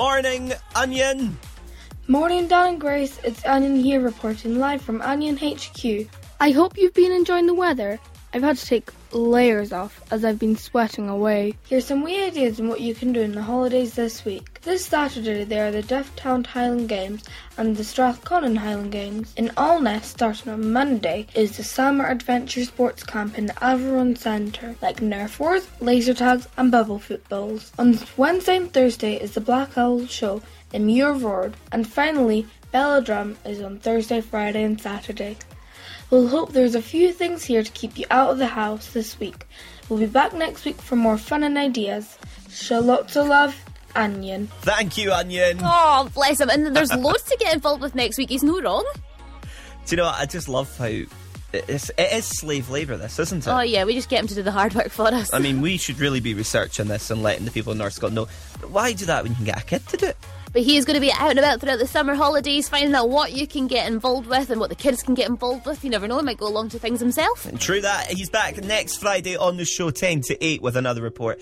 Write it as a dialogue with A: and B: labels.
A: Morning, Onion.
B: Morning, Dan and Grace. It's Onion here reporting live from Onion HQ. I hope you've been enjoying the weather. I've had to take layers off as I've been sweating away. Here's some wee ideas on what you can do in the holidays this week. This Saturday there are the Dufftown Highland Games and the Strathconnell Highland Games. In Alness, starting on Monday, is the Summer Adventure Sports Camp in the Averon Centre, like Nerf wars, laser tags and bubble footballs. On Wednesday and Thursday is the Black Isle Show in Muir of Ord, and finally, Belladrum is on Thursday, Friday and Saturday. We'll hope there's a few things here to keep you out of the house this week. We'll be back next week for more fun and ideas. Show lots of love, Onion.
A: Thank you, Onion.
C: Oh, bless him. And there's loads to get involved with next week. He's no wrong.
A: Do you know what? I just love how it's, it is slave labour, this, isn't it?
C: Oh, yeah, we just get him to do the hard work for us.
A: I mean, we should really be researching this and letting the people in North Scotland know. But why do that when you can get a kid to do it?
C: But he is going to be out and about throughout the summer holidays, finding out what you can get involved with and what the kids can get involved with. You never know, he might go along to things himself.
A: True that. He's back next Friday on the show, 10 to 8, with another report.